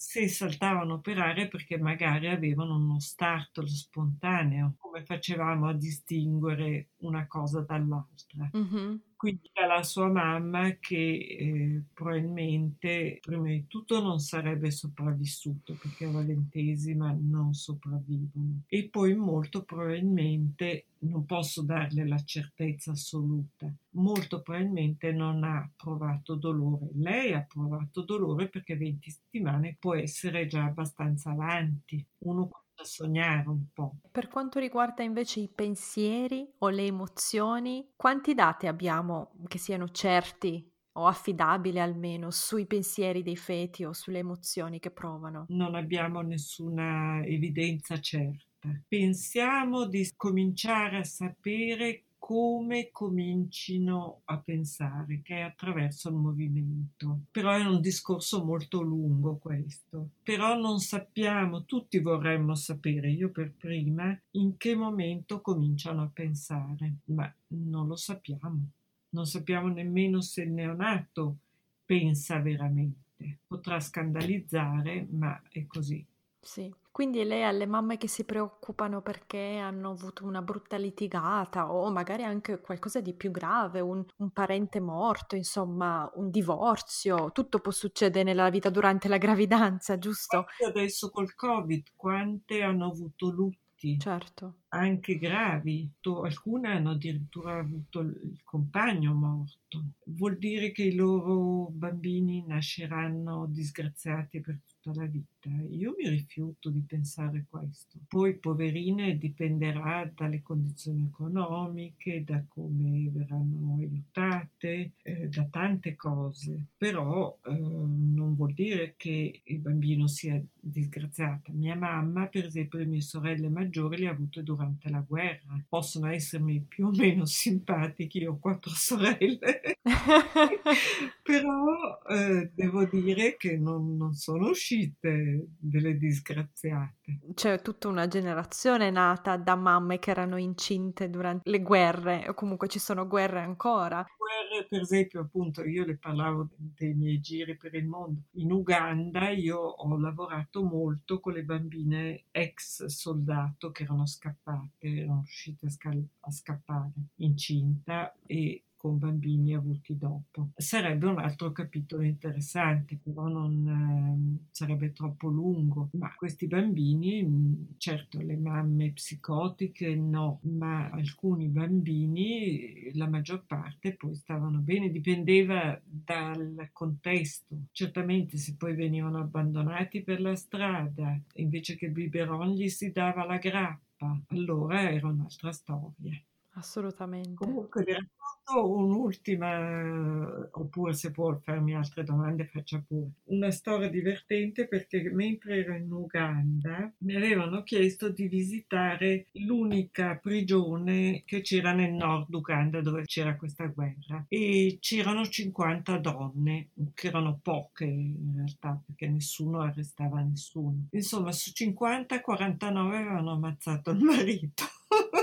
se saltavano per aria perché magari avevano uno startolo spontaneo, come facevamo a distinguere una cosa dall'altra. Mm-hmm quindi dalla sua mamma che eh, probabilmente prima di tutto non sarebbe sopravvissuto perché alla ventesima non sopravvivono. E poi molto probabilmente non posso darle la certezza assoluta molto probabilmente non ha provato dolore. Lei ha provato dolore perché 20 settimane essere già abbastanza avanti uno a sognare un po'. Per quanto riguarda invece i pensieri o le emozioni, quanti dati abbiamo che siano certi o affidabili almeno sui pensieri dei feti o sulle emozioni che provano? Non abbiamo nessuna evidenza certa. Pensiamo di cominciare a sapere come comincino a pensare, che è attraverso il movimento. Però è un discorso molto lungo questo. Però non sappiamo, tutti vorremmo sapere, io per prima, in che momento cominciano a pensare, ma non lo sappiamo. Non sappiamo nemmeno se il neonato pensa veramente. Potrà scandalizzare, ma è così. Sì. Quindi lei ha le mamme che si preoccupano perché hanno avuto una brutta litigata o magari anche qualcosa di più grave, un, un parente morto, insomma, un divorzio. Tutto può succedere nella vita durante la gravidanza, giusto? Adesso col Covid, quante hanno avuto lutti? Certo anche gravi, alcune hanno addirittura avuto il compagno morto. Vuol dire che i loro bambini nasceranno disgraziati per tutta la vita. Io mi rifiuto di pensare questo. Poi, poverine, dipenderà dalle condizioni economiche, da come verranno aiutate, eh, da tante cose. Però eh, non vuol dire che il bambino sia disgraziato. Mia mamma, per esempio, le mie sorelle maggiori le ha avute durante durante la guerra. Possono essermi più o meno simpatiche, io ho quattro sorelle, però eh, devo dire che non, non sono uscite delle disgraziate. C'è tutta una generazione nata da mamme che erano incinte durante le guerre, o comunque ci sono guerre ancora. Guerre, per esempio, appunto, io le parlavo dei miei giri per il mondo. In Uganda io ho lavorato molto con le bambine ex soldato che erano scappate erano riuscite a, scal- a scappare incinta e con bambini avuti dopo. Sarebbe un altro capitolo interessante, però non eh, sarebbe troppo lungo. Ma questi bambini, mm, certo, le mamme psicotiche no, ma alcuni bambini, la maggior parte, poi stavano bene, dipendeva dal contesto. Certamente se poi venivano abbandonati per la strada, invece che il biberon gli si dava la grappa allora era un'altra storia. Assolutamente. Comunque vi racconto un'ultima, oppure se può farmi altre domande faccia pure. Una storia divertente perché mentre ero in Uganda mi avevano chiesto di visitare l'unica prigione che c'era nel nord Uganda dove c'era questa guerra e c'erano 50 donne, che erano poche in realtà perché nessuno arrestava nessuno. Insomma su 50 49 avevano ammazzato il marito.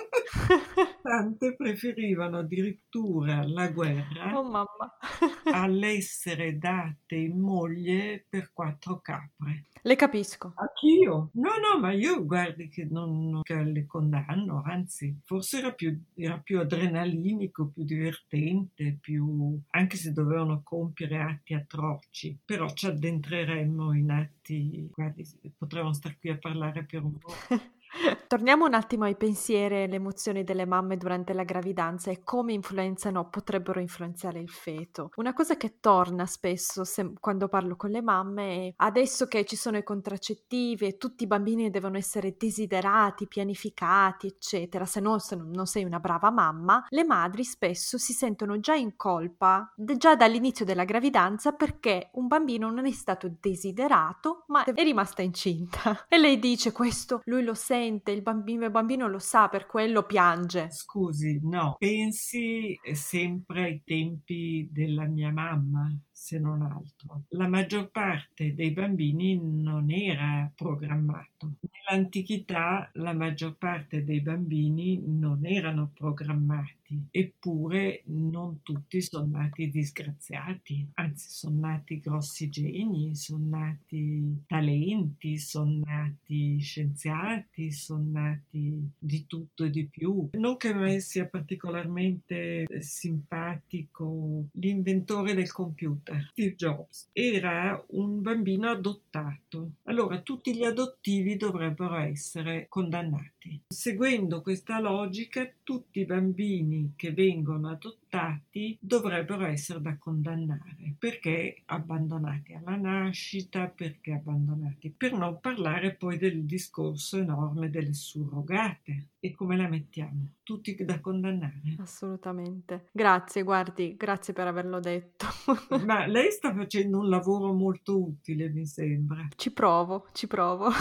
Tante preferivano addirittura la guerra oh, all'essere date in moglie per quattro capre. Le capisco. Anch'io. No, no, ma io guardi che non che le condanno, anzi, forse era più, era più adrenalinico, più divertente, più... anche se dovevano compiere atti atroci. Però ci addentreremmo in atti, guardi, potremmo stare qui a parlare per un po'. Torniamo un attimo ai pensieri e alle emozioni delle mamme durante la gravidanza e come influenzano o potrebbero influenzare il feto. Una cosa che torna spesso se, quando parlo con le mamme è adesso che ci sono i contraccettivi e tutti i bambini devono essere desiderati, pianificati, eccetera, se no se non sei una brava mamma, le madri spesso si sentono già in colpa già dall'inizio della gravidanza perché un bambino non è stato desiderato ma è rimasta incinta. E lei dice questo, lui lo sente sente, il bambino, il bambino lo sa, per quello piange. Scusi, no, pensi sempre ai tempi della mia mamma, se non altro. La maggior parte dei bambini non era programmato. Nell'antichità la maggior parte dei bambini non erano programmati eppure non tutti sono nati disgraziati, anzi sono nati grossi geni, sono nati talenti, sono nati scienziati, sono nati di tutto e di più. Non che a me sia particolarmente simpatico l'inventore del computer, Steve Jobs, era un bambino adottato. Allora tutti gli adottivi dovrebbero essere condannati. Seguendo questa logica, tutti i bambini che vengono adottati dovrebbero essere da condannare perché abbandonati alla nascita, perché abbandonati, per non parlare poi del discorso enorme delle surrogate. E come la mettiamo? Tutti da condannare? Assolutamente. Grazie, guardi, grazie per averlo detto. Ma lei sta facendo un lavoro molto utile, mi sembra. Ci provo, ci provo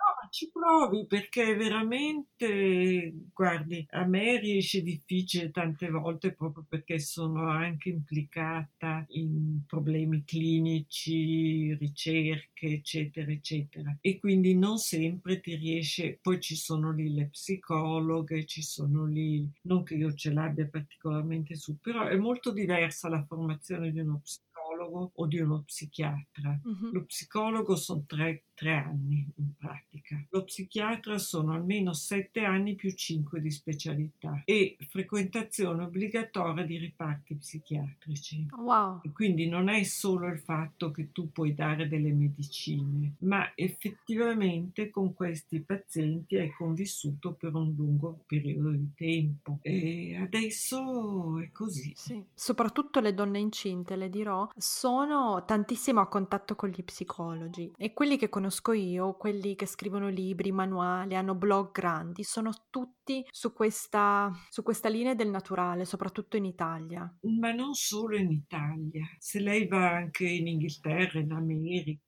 ci provi perché veramente, guardi, a me riesce difficile tante volte proprio perché sono anche implicata in problemi clinici, ricerche, eccetera, eccetera. E quindi non sempre ti riesce, poi ci sono lì le psicologhe, ci sono lì, non che io ce l'abbia particolarmente su, però è molto diversa la formazione di uno psicologo o di uno psichiatra. Uh-huh. Lo psicologo sono tre tre anni in pratica. Lo psichiatra sono almeno sette anni più cinque di specialità e frequentazione obbligatoria di reparti psichiatrici. Wow. Quindi non è solo il fatto che tu puoi dare delle medicine, ma effettivamente con questi pazienti hai convissuto per un lungo periodo di tempo. E adesso è così. Sì, soprattutto le donne incinte, le dirò, sono tantissimo a contatto con gli psicologi e quelli che conosco conosco io, quelli che scrivono libri, manuali, hanno blog grandi, sono tutti su questa, su questa linea del naturale, soprattutto in Italia. Ma non solo in Italia, se lei va anche in Inghilterra, in America,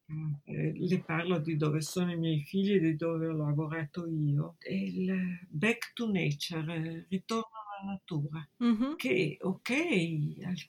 eh, le parlo di dove sono i miei figli e di dove ho lavorato io, il back to nature, ritorno natura, mm-hmm. che ok,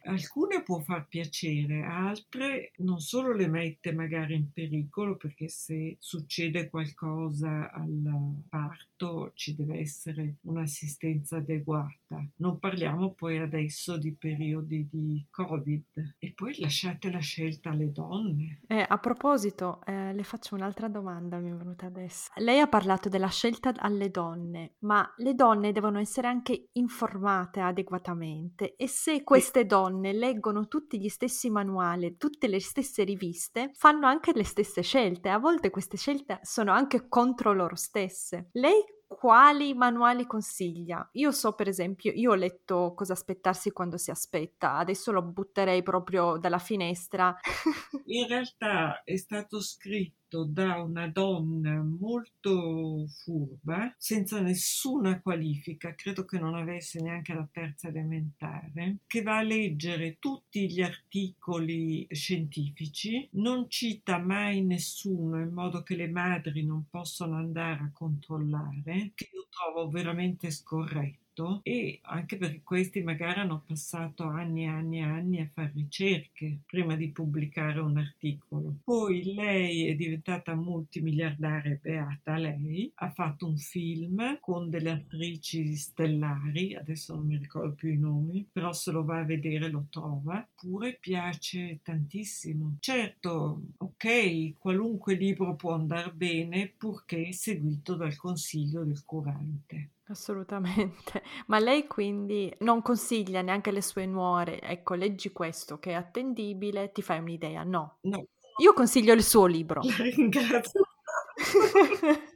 alcune può far piacere, altre non solo le mette magari in pericolo perché se succede qualcosa al parto ci deve essere un'assistenza adeguata. Non parliamo poi adesso di periodi di Covid e poi lasciate la scelta alle donne. Eh, a proposito, eh, le faccio un'altra domanda, mi è venuta adesso. Lei ha parlato della scelta alle donne, ma le donne devono essere anche informate informate adeguatamente e se queste donne leggono tutti gli stessi manuali, tutte le stesse riviste, fanno anche le stesse scelte. A volte queste scelte sono anche contro loro stesse. Lei quali manuali consiglia? Io so per esempio, io ho letto cosa aspettarsi quando si aspetta, adesso lo butterei proprio dalla finestra. In realtà è stato scritto da una donna molto furba, senza nessuna qualifica, credo che non avesse neanche la terza elementare, che va a leggere tutti gli articoli scientifici, non cita mai nessuno in modo che le madri non possano andare a controllare, che io trovo veramente scorretto fatto e anche perché questi magari hanno passato anni e anni e anni a fare ricerche prima di pubblicare un articolo. Poi lei è diventata multimiliardaria, beata lei, ha fatto un film con delle attrici stellari, adesso non mi ricordo più i nomi, però se lo va a vedere lo trova, pure piace tantissimo. Certo, ok, qualunque libro può andare bene purché seguito dal consiglio del curante. Assolutamente. Ma lei quindi non consiglia neanche alle sue nuore, ecco, leggi questo che è attendibile, ti fai un'idea. No. No. Io consiglio il suo libro. La ringrazio.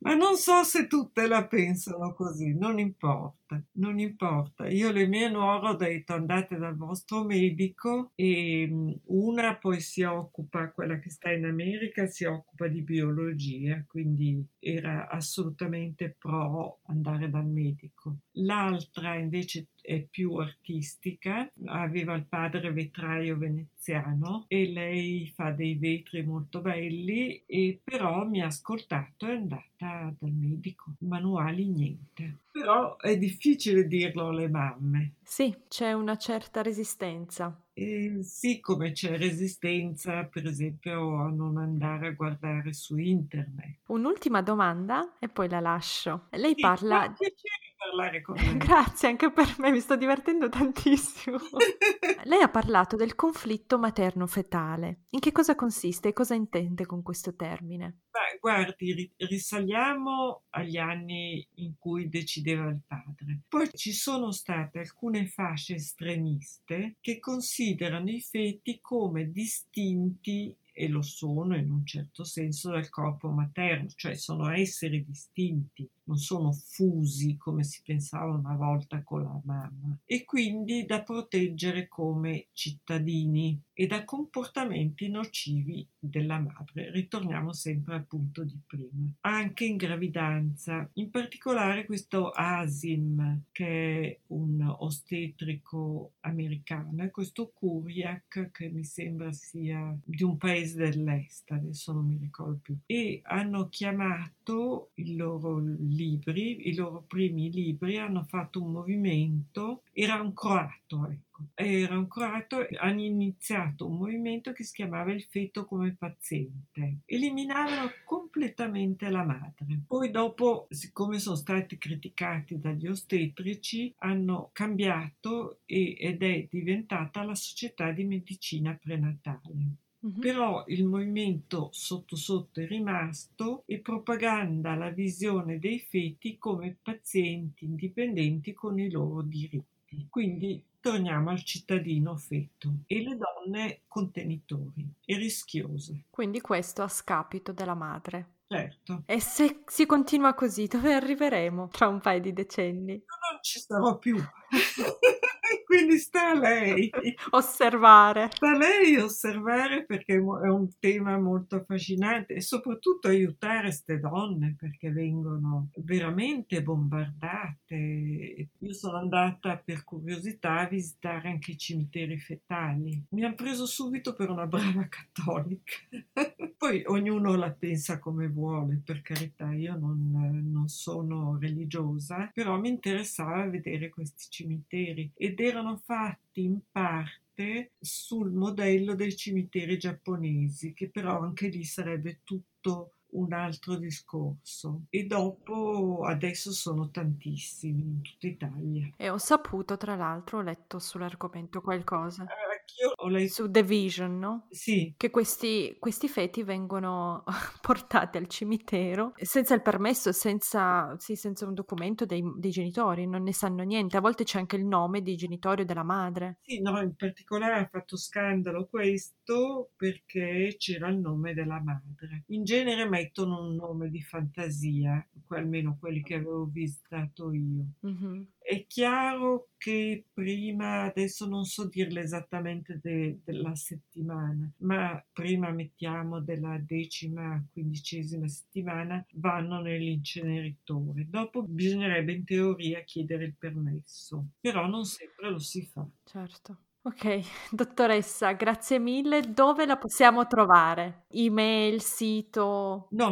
Ma non so se tutte la pensano così, non importa, non importa. Io le mie nuore ho detto andate dal vostro medico e mm, una poi si occupa, quella che sta in America, si occupa di biologia, quindi era assolutamente pro andare dal medico. L'altra invece è più artistica, aveva il padre vetraio veneziano e lei fa dei vetri molto belli e però mi ha ascoltato e è andata dal medico. Manuali niente. Però è difficile dirlo alle mamme. Sì, c'è una certa resistenza. E sì, come c'è resistenza, per esempio, a non andare a guardare su internet. Un'ultima domanda e poi la lascio. Lei Sì, parla... piacere parlare con lei. Grazie anche per me, mi sto divertendo tantissimo. Lei ha parlato del conflitto materno-fetale. In che cosa consiste e cosa intende con questo termine? Beh, guardi, ri- risaliamo agli anni in cui decideva il padre. Poi ci sono state alcune fasce estremiste che considerano i feti come distinti e lo sono in un certo senso dal corpo materno, cioè sono esseri distinti, non sono fusi come si pensava una volta con la mamma. E quindi da proteggere come cittadini e da comportamenti nocivi della madre. Ritorniamo sempre al punto di prima. Anche in gravidanza, in particolare questo Asim che è un ostetrico americano e questo Kuriak che mi sembra sia di un paese dell'est, adesso non mi ricordo più, e hanno chiamato i loro libri, i loro primi libri, hanno fatto un movimento, era un croato, ecco. Era un croato, hanno iniziato un movimento che si chiamava il feto come paziente. Eliminavano completamente la madre. Poi dopo, siccome sono stati criticati dagli ostetrici, hanno cambiato e, ed è diventata la società di medicina prenatale. Mhm. Però il movimento sotto sotto è rimasto e propaganda la visione dei feti come pazienti indipendenti con i loro diritti. Quindi torniamo al cittadino feto e le donne contenitori e rischiose. Quindi questo a scapito della madre. Certo, E se si continua così, dove arriveremo tra un paio di decenni? io non ci sarò più. Quindi sta a lei. Osservare. Sta a lei osservare perché è un tema molto affascinante e soprattutto aiutare queste donne perché vengono veramente bombardate. Io sono andata per curiosità a visitare anche i cimiteri fetali. Mi hanno preso subito per una brava cattolica. Poi ognuno la pensa come vuole, per carità, io non, non sono religiosa, però mi interessava vedere questi cimiteri ed erano fatti in parte sul modello dei cimiteri giapponesi, che però anche lì sarebbe tutto un altro discorso. E dopo adesso sono tantissimi in tutta Italia. E ho saputo, tra l'altro, ho letto sull'argomento qualcosa. Eh, Anch'io ho letto, Su The Vision, no? sì, Che questi, questi feti vengono portati al cimitero senza il permesso, senza, sì, senza un documento dei, dei genitori, non ne sanno niente. A volte c'è anche il nome dei genitori o della madre. Sì, no, in particolare ha fatto scandalo questo perché c'era il nome della madre. In genere mettono un nome di fantasia, almeno quelli che avevo visitato io. Mhm. È chiaro che prima, adesso non so dirle esattamente de- della settimana, ma prima mettiamo della decima, quindicesima settimana, vanno nell'inceneritore. Dopo bisognerebbe in teoria chiedere il permesso, però non sempre lo si fa. Certo. Ok, dottoressa, grazie mille. Dove la possiamo trovare? Email, sito? No,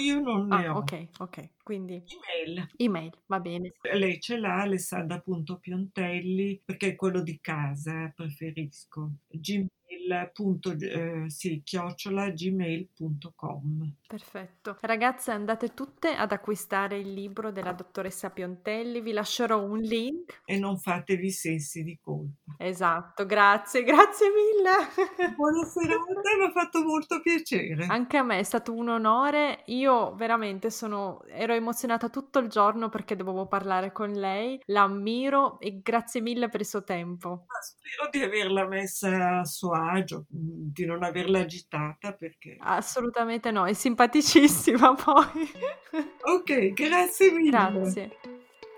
io non ne Ah, ho. ok, ok. Quindi Email. email, va bene. Lei ce l'ha, alessandra.piontelli, perché è quello di casa, preferisco. Gmail, punto, eh, sì, chiocciola gmail.com. Perfetto. Ragazze, andate tutte ad acquistare il libro della dottoressa Piontelli. Vi lascerò un link. E non fatevi sensi di colpa. Esatto, grazie, grazie mille. Buona serata, mi ha fatto molto piacere. Anche a me è stato un onore. Io veramente sono, ero emozionata tutto il giorno perché dovevo parlare con lei. La ammiro e grazie mille per il suo tempo. Spero di averla messa a suo agio, mm, di non averla agitata perché... Assolutamente no, è simpaticissima poi. Ok, grazie mille. Grazie.